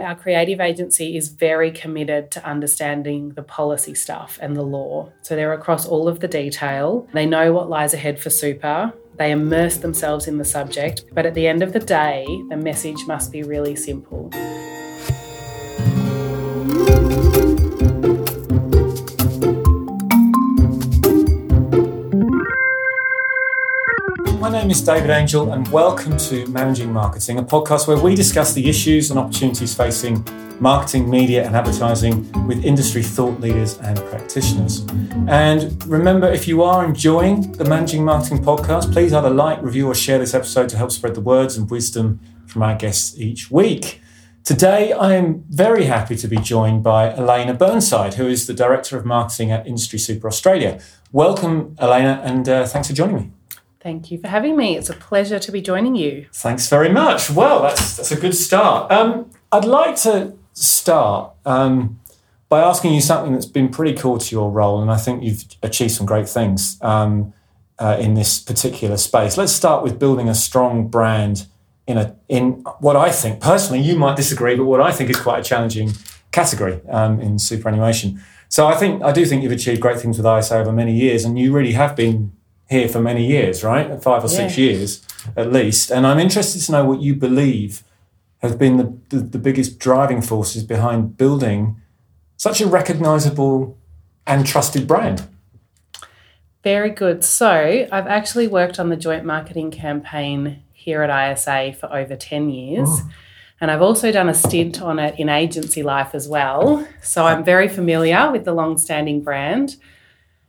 Our creative agency is very committed to understanding the policy stuff and the law. So they're across all of the detail. They know what lies ahead for super. They immerse themselves in the subject. But at the end of the day, the message must be really simple. Name is David Angel, and welcome to Managing Marketing, a podcast where we discuss the issues and opportunities facing marketing, media, and advertising with industry thought leaders and practitioners. And remember, if you are enjoying the Managing Marketing podcast, please either like, review, or share this episode to help spread the words and wisdom from our guests each week. Today, I am very happy to be joined by Alana Burnside, who is the Director of Marketing at Industry Super Australia. Welcome, Alana, and uh, thanks for joining me. Thank you for having me. It's a pleasure to be joining you. Thanks very much. Well, that's that's a good start. Um, I'd like to start um, by asking you something that's been pretty cool to your role, and I think you've achieved some great things um, uh, in this particular space. Let's start with building a strong brand in a in what I think personally you might disagree, but what I think is quite a challenging category um, in superannuation. So I think I do think you've achieved great things with ISA over many years, and you really have been here for many years, right? Five or six yeah. years at least. And I'm interested to know what you believe have been the, the, the biggest driving forces behind building such a recognizable and trusted brand. Very good. So, I've actually worked on the joint marketing campaign here at ISA for over 10 years. Oh. And I've also done a stint on it in agency life as well. So, I'm very familiar with the long standing brand.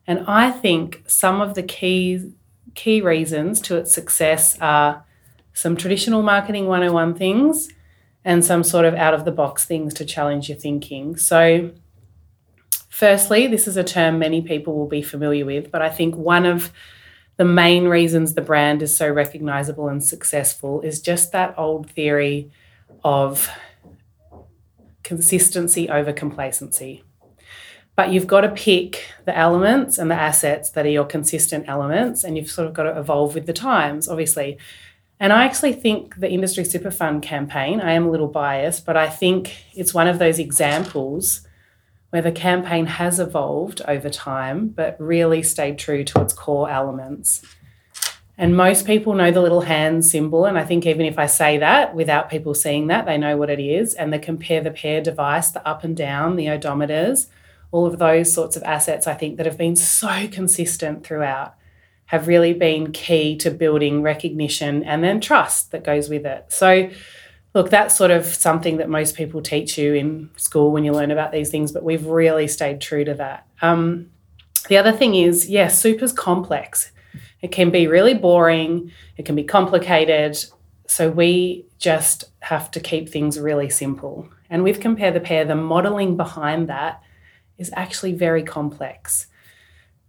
And I think some of the key key reasons to its success are some traditional marketing 101 things and some sort of out of the box things to challenge your thinking. So firstly, this is a term many people will be familiar with, but I think one of the main reasons the brand is so recognizable and successful is just that old theory of consistency over complacency. But you've got to pick the elements and the assets that are your consistent elements, and you've sort of got to evolve with the times, obviously. And I actually think the Industry Super Fund campaign, I am a little biased, but I think it's one of those examples where the campaign has evolved over time, but really stayed true to its core elements. And most people know the little hand symbol. And I think even if I say that without people seeing that, they know what it is. And the compare the pair device, the up and down, the odometers, all of those sorts of assets, I think, that have been so consistent throughout have really been key to building recognition and then trust that goes with it. So, look, that's sort of something that most people teach you in school when you learn about these things, but we've really stayed true to that. Um, the other thing is, yes, yeah, super's complex. It can be really boring, it can be complicated. So, we just have to keep things really simple. And with Compare the Pair, the modeling behind that is actually very complex.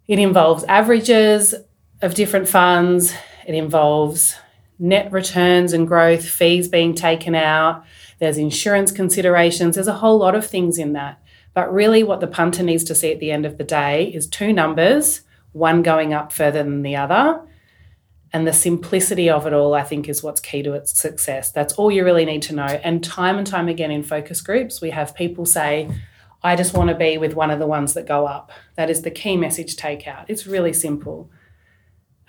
It involves averages of different funds, it involves net returns and growth, fees being taken out, there's insurance considerations, there's a whole lot of things in that. But really, what the punter needs to see at the end of the day is two numbers, one going up further than the other. And the simplicity of it all, I think, is what's key to its success. That's all you really need to know. And time and time again in focus groups, we have people say, I just want to be with one of the ones that go up. That is the key message takeout. It's really simple.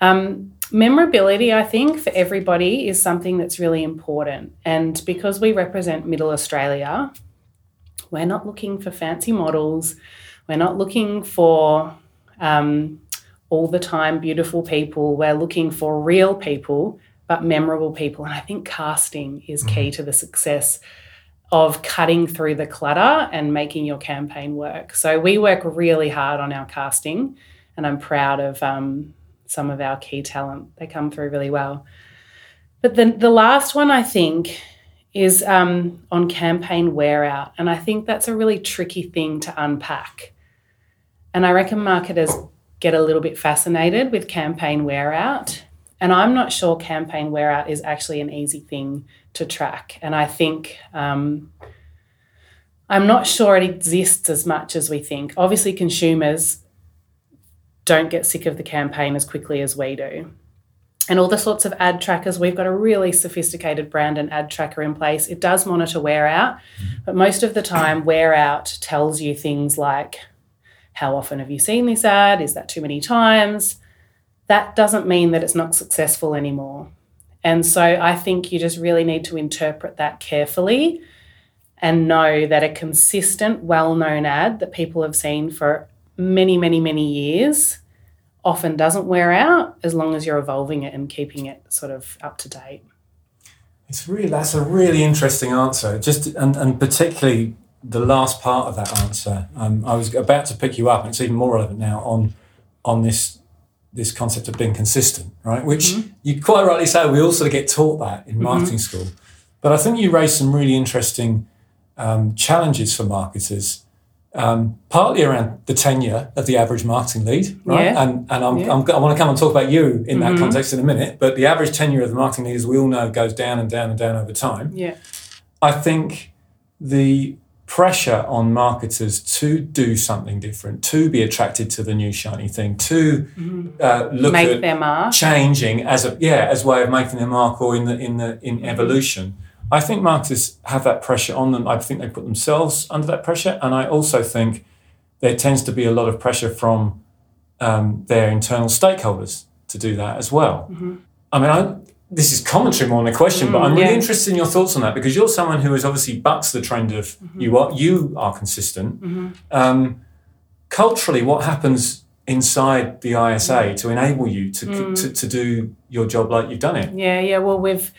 Um, memorability, I think, for everybody is something that's really important. And because we represent Middle Australia, we're not looking for fancy models. We're not looking for um, all the time beautiful people. We're looking for real people, but memorable people. And I think casting is key mm-hmm. to the success of cutting through the clutter and making your campaign work. So we work really hard on our casting, and I'm proud of um, some of our key talent. They come through really well. But the, the last one, I think, is um, on campaign wear out. And I think that's a really tricky thing to unpack. And I reckon marketers get a little bit fascinated with campaign wear out. And I'm not sure campaign wear out is actually an easy thing to track. And I think um, I'm not sure it exists as much as we think. Obviously, consumers don't get sick of the campaign as quickly as we do. and all the sorts of ad trackers. We've got a really sophisticated brand and ad tracker in place. It does monitor wear out, but most of the time, wear out tells you things like how often have you seen this ad? Is that too many times? That doesn't mean that it's not successful anymore. And so I think you just really need to interpret that carefully and know that a consistent, well known ad that people have seen for many, many, many years often doesn't wear out as long as you're evolving it and keeping it sort of up to date. It's really that's a really interesting answer. Just and, and particularly the last part of that answer. Um, I was about to pick you up, and it's even more relevant now on on this this concept of being consistent, right? Which mm-hmm. you quite rightly say we all sort of get taught that in mm-hmm. marketing mm-hmm. school. But I think you raised some really interesting um, challenges for marketers um, partly around the tenure of the average marketing lead, right? Yeah. And and I'm, yeah. I'm, i want to come and talk about you in that mm-hmm. context in a minute. But the average tenure of the marketing lead, as we all know, goes down and down and down over time. Yeah. I think the pressure on marketers to do something different, to be attracted to the new shiny thing, to mm-hmm. uh, look Make at their mark. changing as a yeah as a way of making their mark or in the in the in mm-hmm. evolution I think marketers have that pressure on them. I think they put themselves under that pressure. And I also think there tends to be a lot of pressure from um, their internal stakeholders to do that as well. Mm-hmm. I mean, I, this is commentary more than a question, mm, but I'm really yeah. interested in your thoughts on that because you're someone who has obviously bucks the trend of mm-hmm. you are you are consistent. Mm-hmm. Um, culturally, what happens inside the ISA mm. to enable you to, mm. to, to do your job like you've done it? Yeah, yeah. Well, we've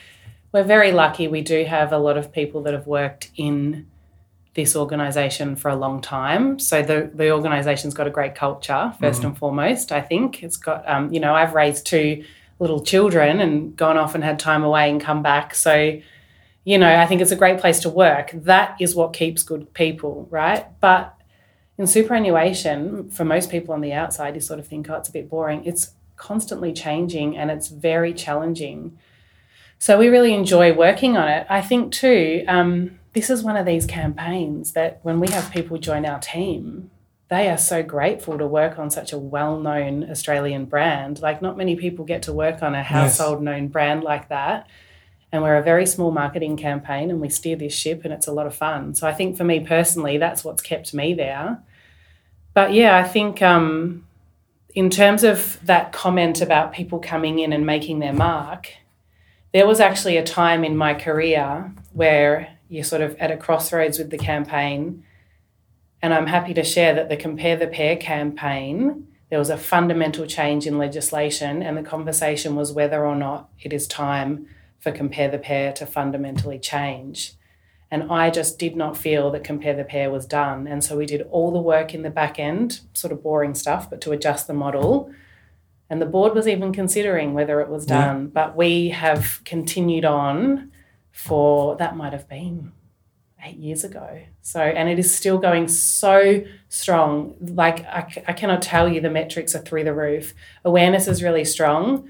we're very lucky. We do have a lot of people that have worked in this organisation for a long time. So the the organisation's got a great culture 1st mm and foremost. I think it's got um, you know I've raised two little children and gone off and had time away and come back. So you know I think it's a great place to work. That is what keeps good people, right? But in superannuation, for most people on the outside, you sort of think, oh, it's a bit boring. It's constantly changing and it's very challenging. So we really enjoy working on it. I think too, um, this is one of these campaigns that when we have people join our team, they are so grateful to work on such a well known Australian brand. Like, not many people get to work on a household known brand like that. And we're a very small marketing campaign and we steer this ship and it's a lot of fun. So I think for me personally, that's what's kept me there. But yeah, I think um, in terms of that comment about people coming in and making their mark, there was actually a time in my career where you're sort of at a crossroads with the campaign. And I'm happy to share that the Compare the Pair campaign, there was a fundamental change in legislation, and the conversation was whether or not it is time for Compare the Pair to fundamentally change. And I just did not feel that Compare the Pair was done. And so we did all the work in the back end, sort of boring stuff, but to adjust the model and the board was even considering whether it was done, yeah. but we have continued on for that might have been eight years ago. So, and it is still going so strong. Like, I, I cannot tell you the metrics are through the roof. Awareness is really strong,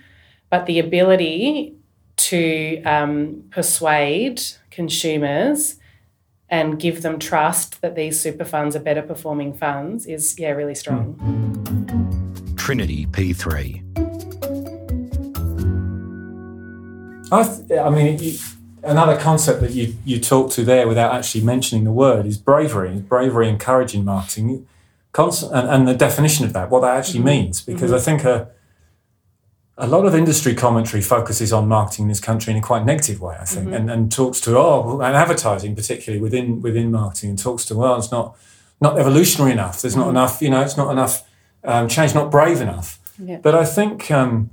but the ability to um, persuade consumers and give them trust that these super funds are better performing funds is, yeah, really strong. Trinity P3. I, th- I mean, you, another concept that you, you talk to there without actually mentioning the word is bravery. Bravery encouraging marketing, constant, and, and the definition of that, what that actually mm-hmm. means. Because mm-hmm. I think a, a lot of industry commentary focuses on marketing in this country in a quite negative way, I think, mm-hmm. and, and talks to, oh, and advertising particularly within within marketing, and talks to, well, it's not not evolutionary enough. There's not mm-hmm. enough, you know, it's not enough um, change, not brave enough. Yeah. But I think um,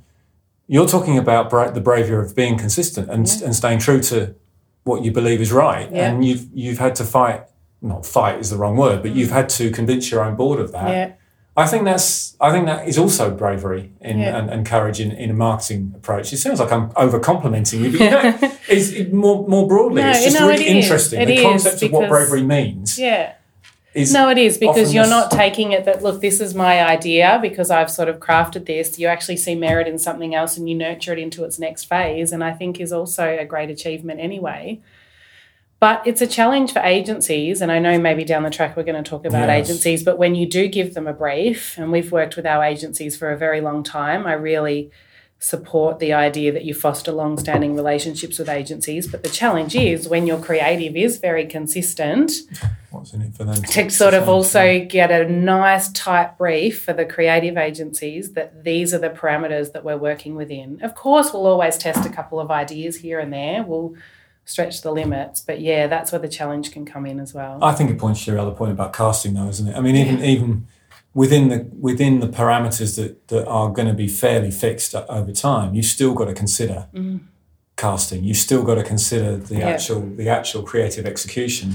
you're talking about bra- the bravery of being consistent and, yeah. and staying true to what you believe is right. Yeah. And you've you've had to fight. Not fight is the wrong word, but mm. you've had to convince your own board of that. Yeah. I think that's I think that is also bravery in, yeah. and, and, courage in, in a marketing approach. It sounds like I'm over complimenting you, but you know, it's it, more more broadly. No, it's just really it interesting. It the concept of what bravery means. Yeah no, it is because you're not taking it that look, this is my idea because I've sort of crafted this. You actually see merit in something else and you nurture it into its next phase, and I think is also a great achievement anyway. But it's a challenge for agencies, and I know maybe down the track we're going to talk about yes. agencies. But when you do give them a brief, and we've worked with our agencies for a very long time, I really support the idea that you foster long-standing relationships with agencies. But the challenge is when your creative is very consistent, What's in it for them? to sort of also get a nice tight brief for the creative agencies that these are the parameters that we're working within. Of course, we'll always test a couple of ideas here and there. We'll stretch the limits, but yeah, that's where the challenge can come in as well. I think it points to your other point about casting, though, isn't it? I mean, even even within the within the parameters that, that are going to be fairly fixed over time, you still got to consider casting. You still got to consider the Yeah. actual the actual creative execution.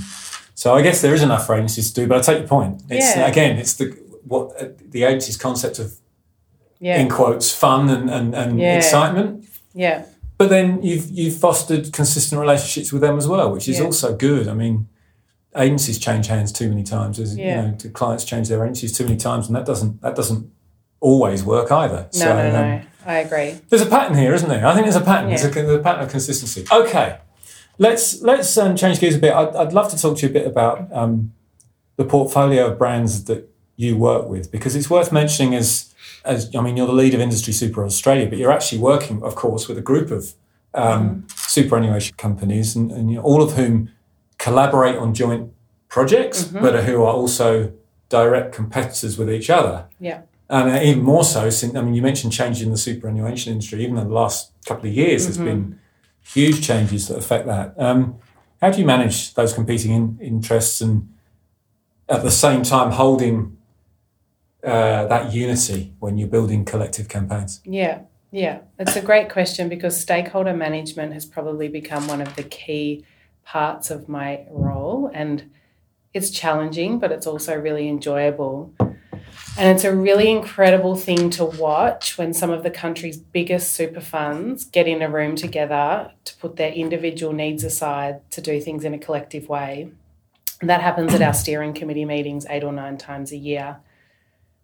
So I guess there is enough for agencies to do. But I take your point. It's Yeah. again, it's the what uh, the agency's concept of Yeah, in quotes fun and and, and Yeah. excitement. yeah, But then you've you've fostered consistent relationships with them as well, which is also good. I mean, agencies change hands too many times. As, Yeah. You know, clients change their agencies too many times, and that doesn't that doesn't always work either. no, no, no. I agree. there's a pattern here, isn't there? I think there's a pattern. Yeah. There's, a, there's a pattern of consistency. Okay, let's let's um, change gears a bit. I'd, I'd love to talk to you a bit about um, the portfolio of brands that you work with because it's worth mentioning as as I mean you're the lead of Industry Super Australia, but you're actually working, of course, with a group of um, superannuation companies, and, and you know, all of whom collaborate on joint projects, but who are also direct competitors with each other. Yeah. And uh, even more so, since I mean, you mentioned changes in the superannuation industry. Even in the last couple of years, there's been huge changes that affect that. Um, how do you manage those competing in, interests and at the same time holding uh, that unity when you're building collective campaigns? Yeah, yeah. It's a great question because stakeholder management has probably become one of the key parts of my role. And it's challenging, but it's also really enjoyable. And it's a really incredible thing to watch when some of the country's biggest super funds get in a room together to put their individual needs aside to do things in a collective way. And that happens at our steering committee meetings eight or nine times a year.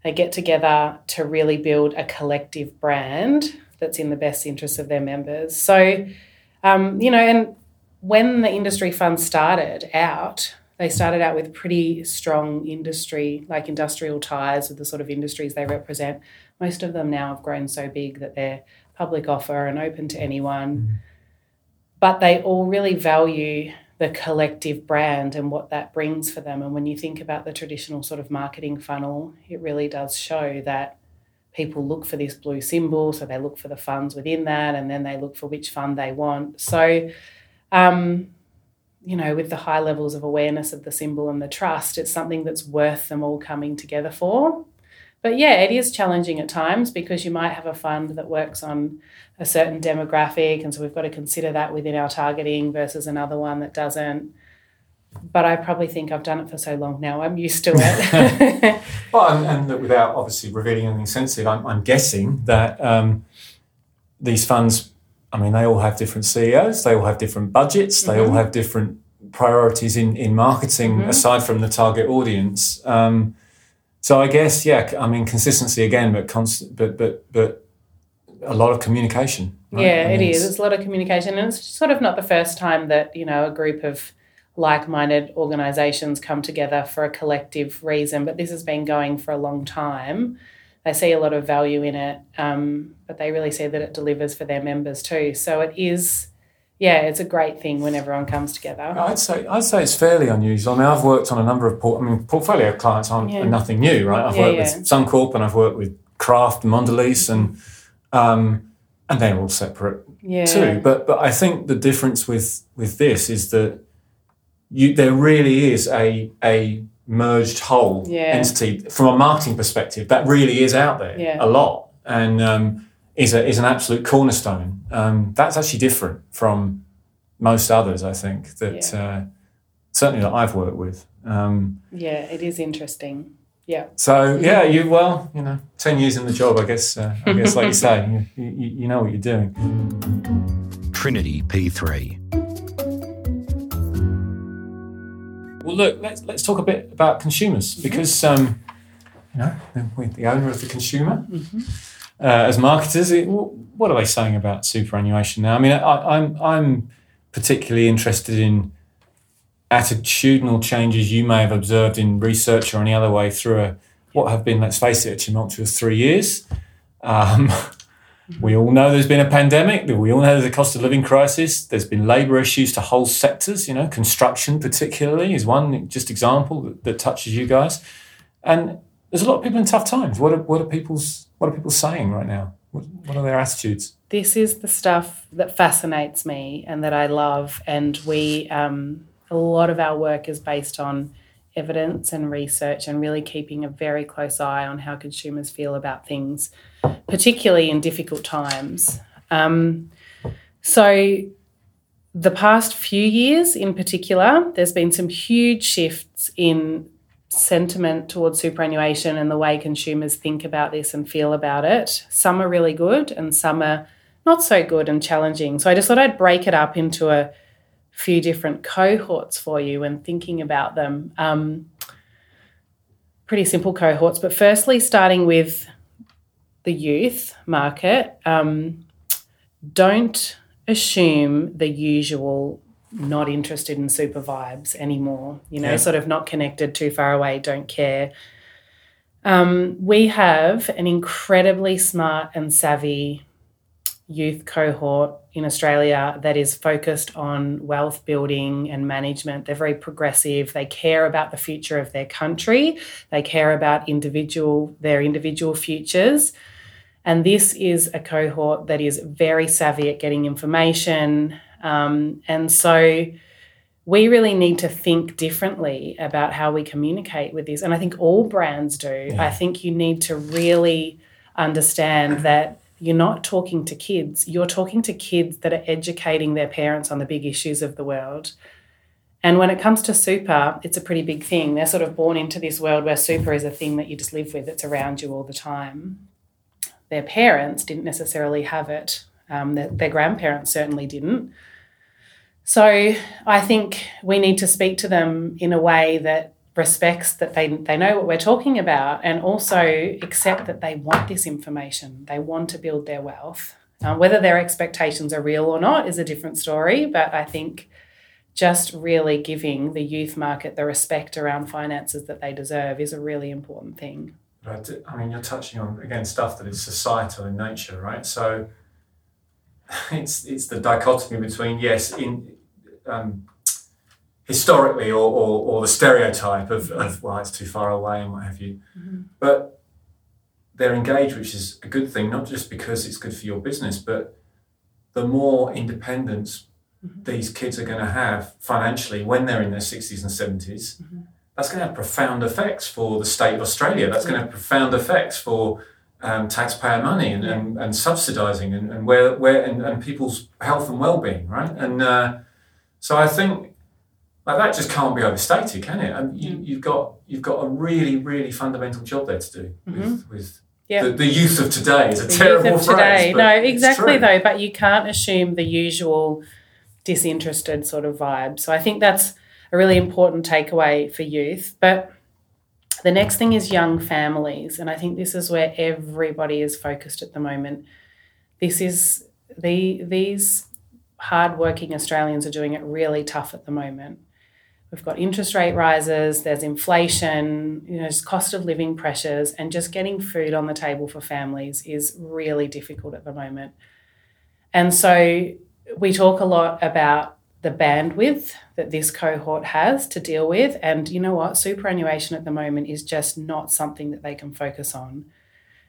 They get together to really build a collective brand that's in the best interest of their members. So, um, you know, and when the industry fund started out, they started out with pretty strong industry, like industrial ties with the sort of industries they represent. Most of them now have grown so big that they're public offer and open to anyone. Mm-hmm. But they all really value the collective brand and what that brings for them. And when you think about the traditional sort of marketing funnel, it really does show that people look for this blue symbol, so they look for the funds within that, and then they look for which fund they want. So, um, you know, with the high levels of awareness of the symbol and the trust, it's something that's worth them all coming together for. But yeah, it is challenging at times because you might have a fund that works on a certain demographic, and so we've got to consider that within our targeting versus another one that doesn't. But I probably think I've done it for so long now, I'm used to it. Well, and, and that without obviously revealing anything sensitive, I'm, I'm guessing that um, these funds, I mean, they all have different CEOs, they all have different budgets, they all have different priorities in, in marketing aside from the target audience. Um, so I guess, yeah, I mean, consistency again, but constant, but but but a lot of communication. right? Yeah, I mean, is. it's- It's a lot of communication, and it's sort of not the first time that you know a group of like-minded organisations come together for a collective reason. But this has been going for a long time. They see a lot of value in it, um, but they really see that it delivers for their members too. So it is, yeah, it's a great thing when everyone comes together. I'd say I'd say it's fairly unusual. I mean, I've worked on a number of port, I mean, portfolio clients aren't Yeah. nothing new, right? I've Yeah, worked yeah. with Suncorp and I've worked with Kraft and Mondelez, and um, and they're all separate too. But but I think the difference with with this is that you there really is a a merged whole Yeah. entity from a marketing perspective that really is out there Yeah. a lot and um, is a is an absolute cornerstone. Um, that's actually different from most others. I think that uh, certainly that I've worked with. Um, yeah, it is interesting. Yeah, so yeah, you well, you know, ten years in the job, I guess. Uh, I guess, like you say, you, you, you know what you're doing. Trinity P3. Well, look, let's let's talk a bit about consumers because um, you know we're the owner of the consumer. Uh, as marketers, it, what are they saying about superannuation now? I mean, I, I'm I'm particularly interested in attitudinal changes you may have observed in research or any other way through a, what have been, let's face it, a tumultuous three years. Um, We all know there's been a pandemic. We all know there's a cost of living crisis. There's been labour issues to whole sectors. You know, construction particularly is one just example that, that touches you guys. And there's a lot of people in tough times. What are, what are people's what are people saying right now? What, what are their attitudes? This is the stuff that fascinates me and that I love. And we, um, a lot of our work is based on evidence and research and really keeping a very close eye on how consumers feel about things, particularly in difficult times. Um, so, the past few years in particular, there's been some huge shifts in sentiment towards superannuation and the way consumers think about this and feel about it. Some are really good and some are not so good and challenging. So I just thought I'd break it up into a few different cohorts for you and thinking about them. Um, pretty simple cohorts, but firstly, starting with the youth market, um, don't assume the usual not interested in super vibes anymore, you know, yeah. sort of not connected, too far away, don't care. Um, we have an incredibly smart and savvy youth cohort in Australia that is focused on wealth building and management. They're very progressive. They care about the future of their country. They care about individual their individual futures. And this is a cohort that is very savvy at getting information. Um, and so we really need to think differently about how we communicate with this. And I think all brands do. Yeah. I think you need to really understand that you're not talking to kids, you're talking to kids that are educating their parents on the big issues of the world. And when it comes to super, it's a pretty big thing. They're sort of born into this world where super is a thing that you just live with, it's around you all the time. Their parents didn't necessarily have it, um, their, their grandparents certainly didn't. So I think we need to speak to them in a way that respects that they, they know what we're talking about and also accept that they want this information. They want to build their wealth. Um, whether their expectations are real or not is a different story, but I think just really giving the youth market the respect around finances that they deserve is a really important thing. But I mean, you're touching on again stuff that is societal in nature, right? So it's it's the dichotomy between yes, in um, historically or, or, or the stereotype of, of, well, it's too far away and what have you. Mm-hmm. But they're engaged, which is a good thing, not just because it's good for your business, but the more independence mm-hmm. these kids are going to have financially when they're in their 60s and 70s, mm-hmm. That's going to have profound effects for the state of Australia. That's going to have profound effects for um, taxpayer money and, and, and subsidising and, and where, where and, and people's health and well-being, right? And uh, so I think like that just can't be overstated, can it? And you, mm. got you've got a really really fundamental job there to do with, mm-hmm. with yeah. the, the, youth of today. Is a the terrible phrase. Today. no, exactly though. But you can't assume the usual disinterested sort of vibe. So I think that's a really important takeaway for youth. But the next thing is young families, and I think this is where everybody is focused at the moment. This is the these hardworking Australians are doing it really tough at the moment. We've got interest rate rises, there's inflation, you know, cost of living pressures, and just getting food on the table for families is really difficult at the moment. And so we talk a lot about the bandwidth that this cohort has to deal with. And you know what? Superannuation at the moment is just not something that they can focus on.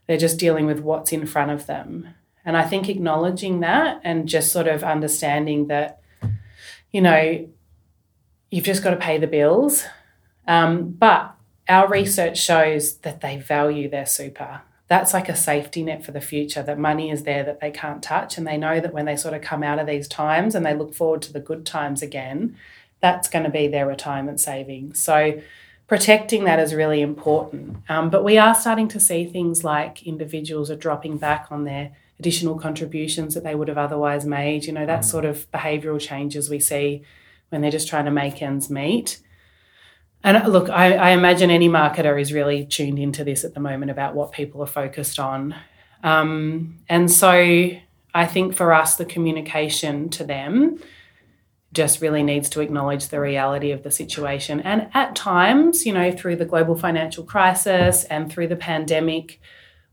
They're just dealing with what's in front of them. And I think acknowledging that and just sort of understanding that, you know, you've just got to pay the bills. Um, but our research shows that they value their super. That's like a safety net for the future, that money is there that they can't touch. And they know that when they sort of come out of these times and they look forward to the good times again, that's going to be their retirement savings. So protecting that is really important. Um, but we are starting to see things like individuals are dropping back on their additional contributions that they would have otherwise made. You know, that mm. sort of behavioural changes we see when they're just trying to make ends meet. And uh, look, I, I, imagine any marketer is really tuned into this at the moment about what people are focused on. Um, and so I think for us, the communication to them just really needs to acknowledge the reality of the situation. And at times, you know, through the global financial crisis and through the pandemic,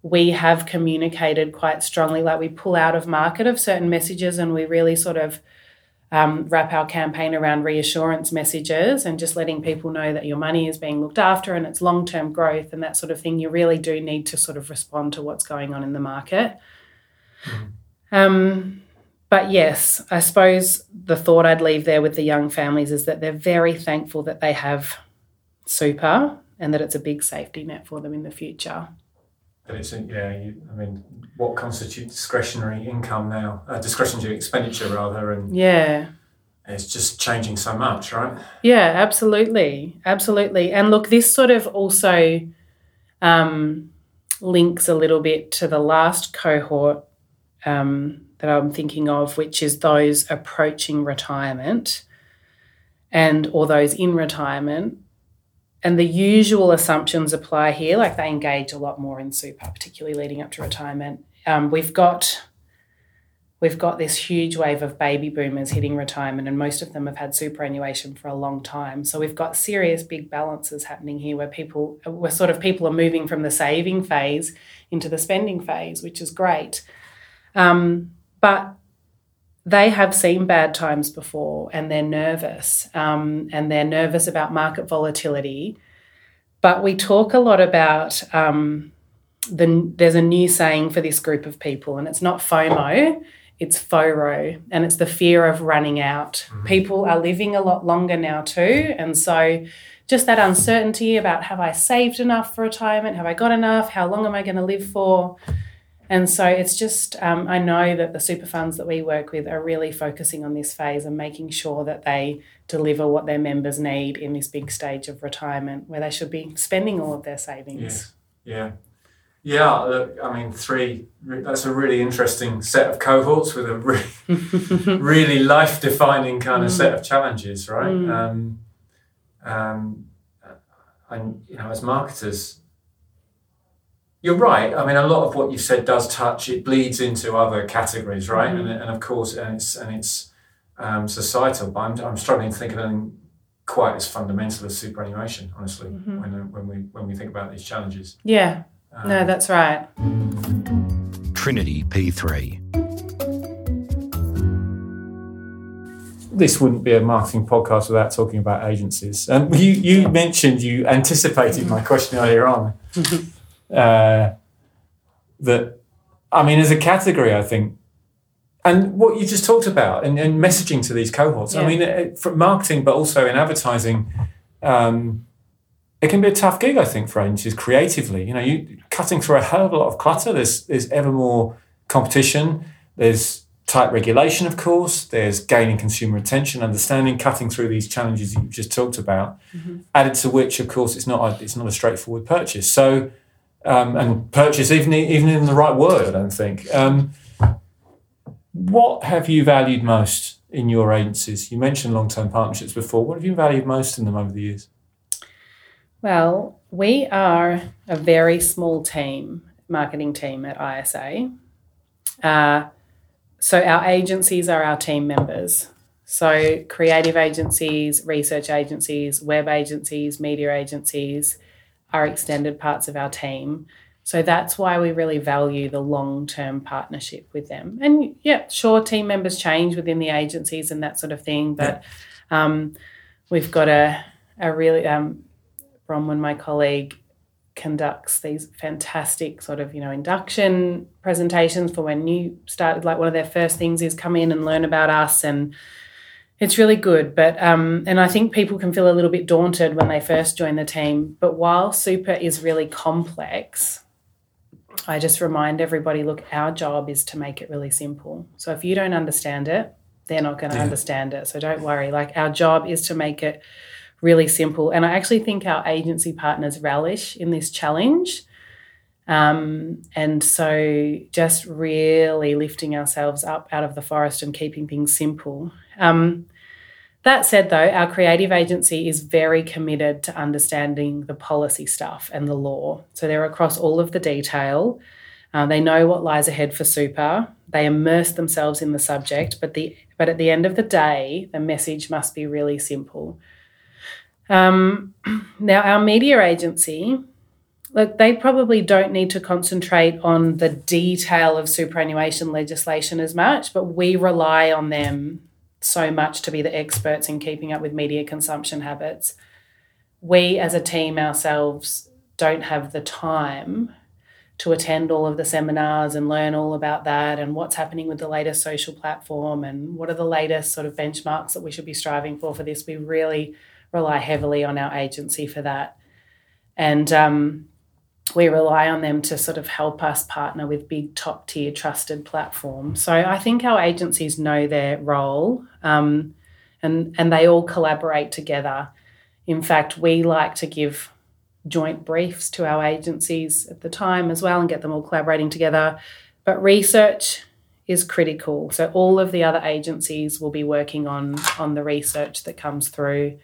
we have communicated quite strongly, like we pull out of market of certain messages and we really sort of um, wrap our campaign around reassurance messages and just letting people know that your money is being looked after and it's long term growth and that sort of thing. You really do need to sort of respond to what's going on in the market. Mm. Um, but yes, I suppose the thought I'd leave there with the young families is that they're very thankful that they have super and that it's a big safety net for them in the future. But it's yeah, you, I mean, what constitutes discretionary income now? Uh, discretionary expenditure rather, and yeah, it's just changing so much, right? Yeah, absolutely, absolutely. And look, this sort of also um, links a little bit to the last cohort um, that I'm thinking of, which is those approaching retirement and or those in retirement and the usual assumptions apply here, like they engage a lot more in super, particularly leading up to retirement. Um, we've got we've got this huge wave of baby boomers hitting retirement, and most of them have had superannuation for a long time. So we've got serious big balances happening here, where people, where sort of people are moving from the saving phase into the spending phase, which is great. Um, but they have seen bad times before and they're nervous um, and they're nervous about market volatility. But we talk a lot about um, the, there's a new saying for this group of people, and it's not FOMO, it's FORO, and it's the fear of running out. Mm-hmm. People are living a lot longer now too, and so just that uncertainty about have I saved enough for retirement? Have I got enough? How long am I going to live for? And so it's just, um, I know that the super funds that we work with are really focusing on this phase and making sure that they deliver what their members need in this big stage of retirement where they should be spending all of their savings. Yeah. Yeah. Yeah, I mean, three, that's a really interesting set of cohorts with a really, really life defining kind of mm. set of challenges, right? Mm. Um, um, and, you know, as marketers, you're right. I mean, a lot of what you've said does touch. It bleeds into other categories, right? Mm-hmm. And, and of course, and it's and it's um, societal. But I'm, I'm struggling to think of anything quite as fundamental as superannuation, honestly, mm-hmm. when when we when we think about these challenges. Yeah. Um, no, that's right. Trinity P3. This wouldn't be a marketing podcast without talking about agencies. Um, you you mentioned you anticipated my question earlier on. uh, that I mean, as a category, I think, and what you just talked about, and, and messaging to these cohorts. Yeah. I mean, it, for marketing, but also in advertising, um, it can be a tough gig. I think for agencies creatively. You know, you cutting through a hell of a lot of clutter. There's there's ever more competition. There's tight regulation, of course. There's gaining consumer attention, understanding, cutting through these challenges that you've just talked about. Mm-hmm. Added to which, of course, it's not a, it's not a straightforward purchase. So um, and purchase, even even in the right word. I don't think. Um, what have you valued most in your agencies? You mentioned long term partnerships before. What have you valued most in them over the years? Well, we are a very small team, marketing team at ISA. Uh, so our agencies are our team members. So creative agencies, research agencies, web agencies, media agencies are extended parts of our team. So that's why we really value the long term partnership with them. And yeah, sure, team members change within the agencies and that sort of thing, but yeah. um, we've got a, a really, um, Bronwyn, my colleague, conducts these fantastic sort of you know induction presentations for when new started like one of their first things is come in and learn about us and it's really good, but um, and I think people can feel a little bit daunted when they first join the team. But while super is really complex, I just remind everybody: look, our job is to make it really simple. So if you don't understand it, they're not going to yeah. understand it. So don't worry. Like our job is to make it really simple, and I actually think our agency partners relish in this challenge. Um, and so just really lifting ourselves up out of the forest and keeping things simple. Um, that said, though, our creative agency is very committed to understanding the policy stuff and the law. So they're across all of the detail. Uh, they know what lies ahead for super. They immerse themselves in the subject, but the but at the end of the day, the message must be really simple. Um, now, our media agency look, they probably don't need to concentrate on the detail of superannuation legislation as much, but we rely on them so much to be the experts in keeping up with media consumption habits. We as a team ourselves don't have the time to attend all of the seminars and learn all about that and what's happening with the latest social platform and what are the latest sort of benchmarks that we should be striving for for this. We really rely heavily on our agency for that. And um, we rely on them to sort of help us partner with big top tier trusted platforms. So I think our agencies know their role um, and, and they all collaborate together. In fact, we like to give joint briefs to our agencies at the time as well and get them all collaborating together. But research is critical. So all of the other agencies will be working on on the research that comes through.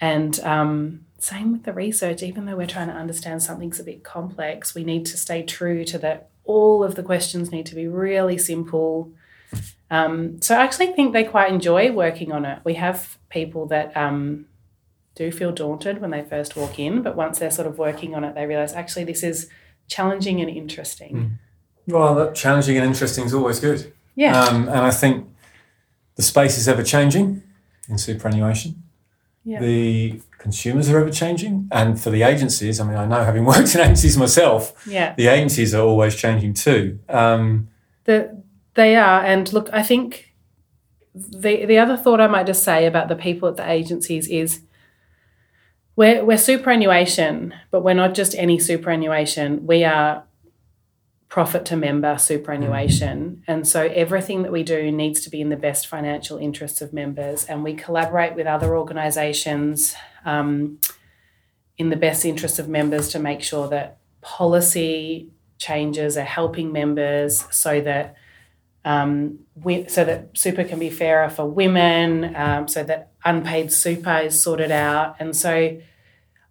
And um, same with the research, even though we're trying to understand something's a bit complex, we need to stay true to that. All of the questions need to be really simple. Um, so I actually think they quite enjoy working on it. We have people that um, do feel daunted when they first walk in, but once they're sort of working on it, they realize actually this is challenging and interesting. Mm. Well, that challenging and interesting is always good. Yeah. Um, and I think the space is ever changing in superannuation. Yeah. The consumers are ever changing. And for the agencies, I mean, I know having worked in agencies myself, yeah. the agencies are always changing too. Um, the, they are. And look, I think the, the other thought I might just say about the people at the agencies is we're, we're superannuation, but we're not just any superannuation. We are profit to member superannuation. And so everything that we do needs to be in the best financial interests of members. And we collaborate with other organisations um, in the best interests of members to make sure that policy changes are helping members so that um, we, so that super can be fairer for women, um, so that unpaid super is sorted out. And so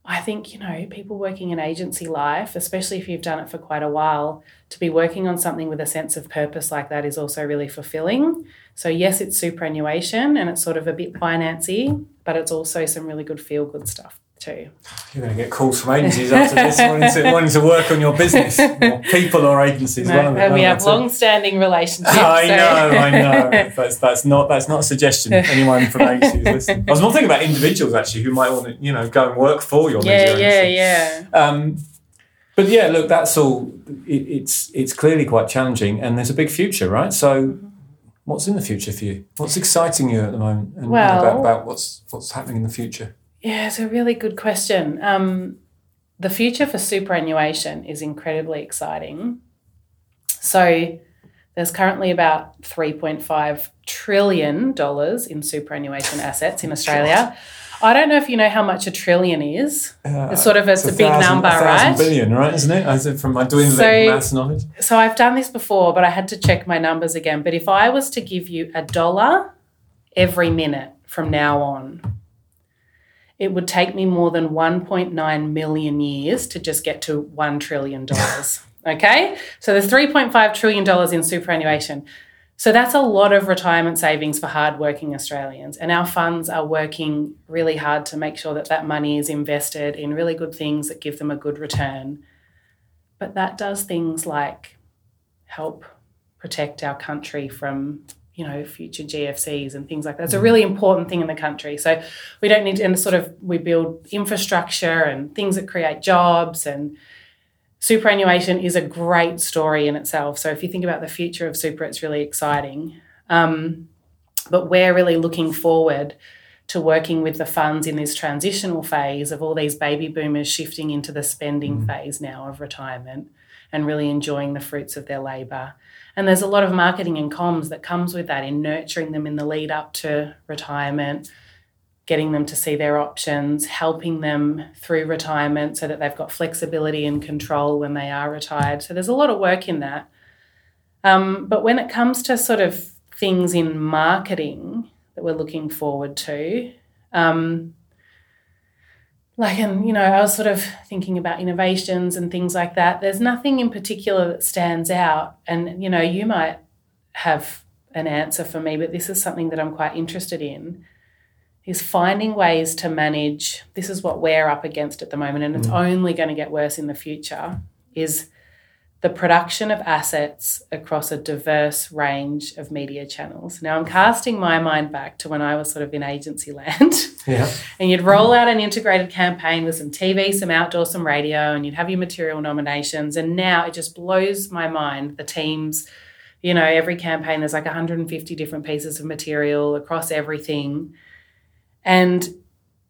I think, you know, people working in agency life, especially if you've done it for quite a while, to be working on something with a sense of purpose like that is also really fulfilling. So, yes, it's superannuation and it's sort of a bit financy, but it's also some really good feel good stuff too. You're going to get calls from agencies after this wanting to, wanting to work on your business, or people or agencies. No, one and we have of the two. long-standing relationships. I so- know, I know. That's that's not that's not a suggestion. Anyone from agencies listening. I was more thinking about individuals actually who might want to you know go and work for your yeah, media yeah, agency. yeah. Um, but yeah, look, that's all. It, it's it's clearly quite challenging, and there's a big future, right? So, what's in the future for you? What's exciting you at the moment, and Well- about, about what's what's happening in the future? Yeah, it's a really good question. Um, the future for superannuation is incredibly exciting. So, there's currently about $3.5 trillion in superannuation assets in Australia. I don't know if you know how much a trillion is. Uh, it's sort of it's, a, big thousand- number, a right? Billion, right? Isn't it? Is it from my doing So- maths knowledge? So I've done this before, but I had to check my numbers again. But if I was to give you a dollar every minute from now on, it would take me more than 1.9 million years to just get to $1 trillion. okay? So there's $3.5 trillion in superannuation. So that's a lot of retirement savings for hardworking Australians. And our funds are working really hard to make sure that that money is invested in really good things that give them a good return. But that does things like help protect our country from you know future GFCs and things like that. It's a mm. really important thing in the country. So we don't need to and sort of we build infrastructure and things that create jobs and superannuation is a great story in itself. So if you think about the future of super, it's really exciting. Um, but we're really looking forward to working with the funds in this transitional phase of all these baby boomers shifting into the spending phase now of retirement and really enjoying the fruits of their labour. And there's a lot of marketing and comms that comes with that in nurturing them in the lead up to retirement, getting them to see their options, helping them through retirement so that they've got flexibility and control when they are retired. So there's a lot of work in that. Um, but when it comes to sort of things in marketing that we're looking forward to, um, like, and you know, I was sort of thinking about innovations and things like that. There's nothing in particular that stands out, and you know, you might have an answer for me, but this is something that I'm quite interested in is finding ways to manage this is what we're up against at the moment and it's mm. only going to get worse in the future is the production of assets across a diverse range of media channels. Now I'm casting my mind back to when I was sort of in agency land. Yeah. and you'd roll out an integrated campaign with some TV, some outdoor, some radio, and you'd have your material nominations. And now it just blows my mind the teams, you know, every campaign there's like 150 different pieces of material across everything. And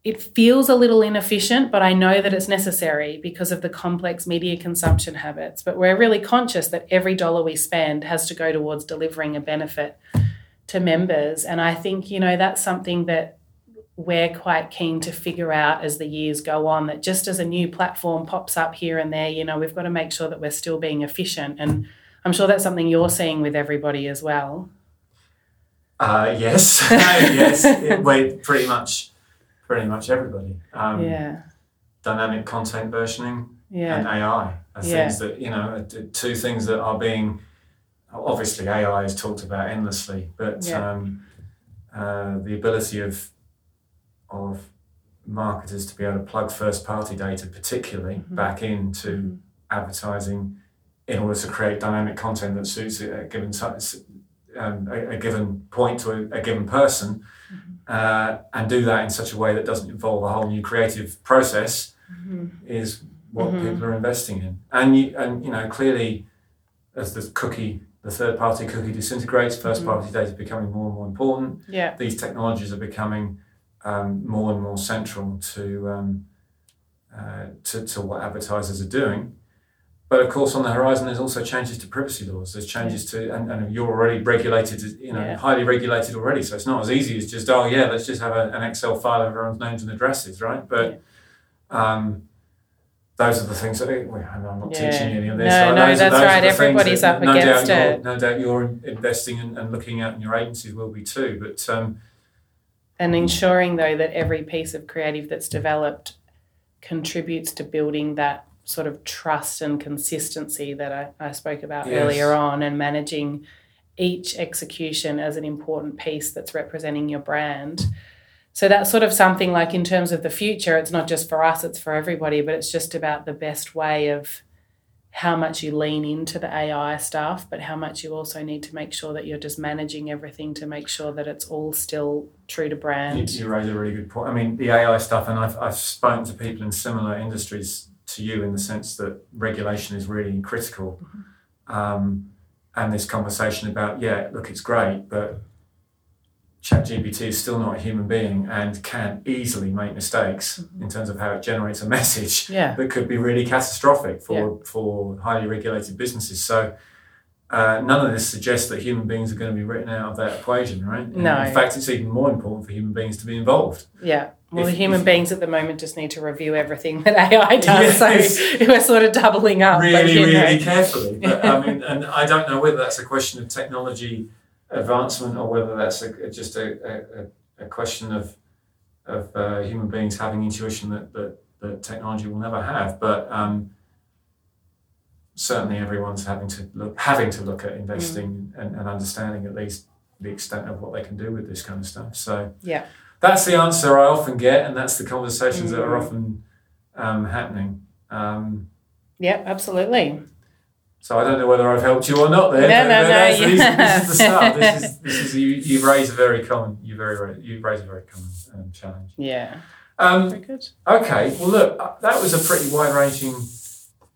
it feels a little inefficient, but I know that it's necessary because of the complex media consumption habits. But we're really conscious that every dollar we spend has to go towards delivering a benefit to members. And I think, you know, that's something that we're quite keen to figure out as the years go on that just as a new platform pops up here and there, you know, we've got to make sure that we're still being efficient. And I'm sure that's something you're seeing with everybody as well. Uh, yes, yes. It, we pretty much, pretty much everybody. Um, yeah. Dynamic content versioning Yeah. and AI are Yeah. things that you know, two things that are being. Obviously, AI is talked about endlessly, but Yeah. um, uh, the ability of of marketers to be able to plug first party data, particularly Mm-hmm. back into advertising, in order to create dynamic content that suits a given si- um, a, a given point to a, a given person, uh, and do that in such a way that doesn't involve a whole new creative process, is what people are investing in. And you, and you know, clearly, as the cookie, the third party cookie disintegrates, 1st party data is becoming more and more important. Yeah. These technologies are becoming um, more and more central to, um, uh, to to what advertisers are doing. But of course, on the horizon, there's also changes to privacy laws. There's changes to, and, and you're already regulated, you know, Yeah. highly regulated already. So it's not as easy as just, oh yeah, let's just have a, an Excel file of everyone's names and addresses, right? But um, those are the things that well, I'm not Yeah. teaching you any of this. No, right? no, that's right. Everybody's that up no against it. No doubt you're investing and, and looking at, and your agencies will be too. But um, And ensuring, though, that every piece of creative that's developed contributes to building that sort of trust and consistency that I, I spoke about Yes. earlier on and managing each execution as an important piece that's representing your brand. So that's sort of something like in terms of the future, it's not just for us, it's for everybody, but it's just about the best way of how much you lean into the AI stuff, but how much you also need to make sure that you're just managing everything to make sure that it's all still true to you, brand. you raise a really good point. I mean, the AI stuff, and I've, I've spoken to people in similar industries to you in the sense that regulation is really critical. Um, and this conversation about, yeah, look, it's great, but ChatGPT is still not a human being and can easily make mistakes in terms of how it generates a message Yeah. that could be really catastrophic for, for highly regulated businesses. So uh, none of this suggests that human beings are going to be written out of that equation, right? And No. In fact, it's even more important for human beings to be involved. Yeah. Well, If- the human if- beings at the moment just need to review everything that AI does. Yes. So we're sort of doubling up. but, really, know. really carefully. But I mean, and I don't know whether that's a question of technology advancement or whether that's a, just a, a, a question of of uh, human beings having intuition that, that, that technology will never have. But um, certainly, everyone's having to look having to look at investing and, and understanding at least the extent of what they can do with this kind of stuff. So Yeah. that's the answer I often get, and that's the conversations that are Mm. often um, happening. Um, Yeah, absolutely. so I don't know whether I've helped you or not there. No, but- no, no, you This, this is the start. have. This is, this is you, you raise a very common you very you raise a very common um, challenge. Yeah. Um, Very good. okay, well look, uh, that was a pretty wide ranging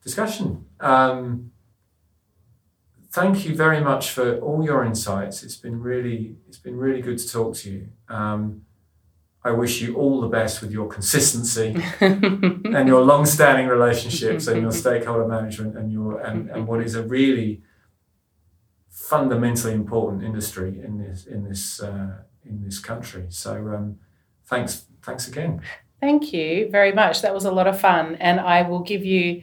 discussion. Um, thank you very much for all your insights. It's been really it's been really good to talk to you. Um, I wish you all the best with your consistency and your long-standing relationships and your stakeholder management and your and, and what is a really fundamentally important industry in this in this uh, in this country. So um, thanks thanks again. Thank you very much. That was a lot of fun. And I will give you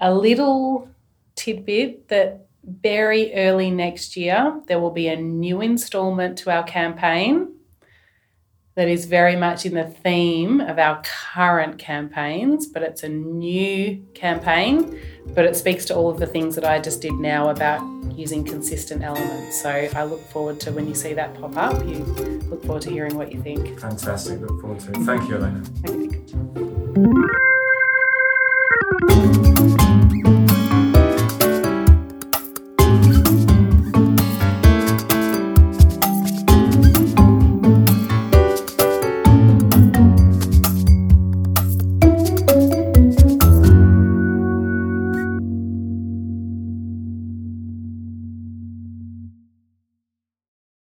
a little tidbit that very early next year, there will be a new installment to our campaign. that is very much in the theme of our current campaigns, but it's a new campaign, but it speaks to all of the things that I just did now about using consistent elements. So I look forward to when you see that pop up, you look forward to hearing what you think. Fantastic. Look forward to it. Thank you, Alana. Thank you.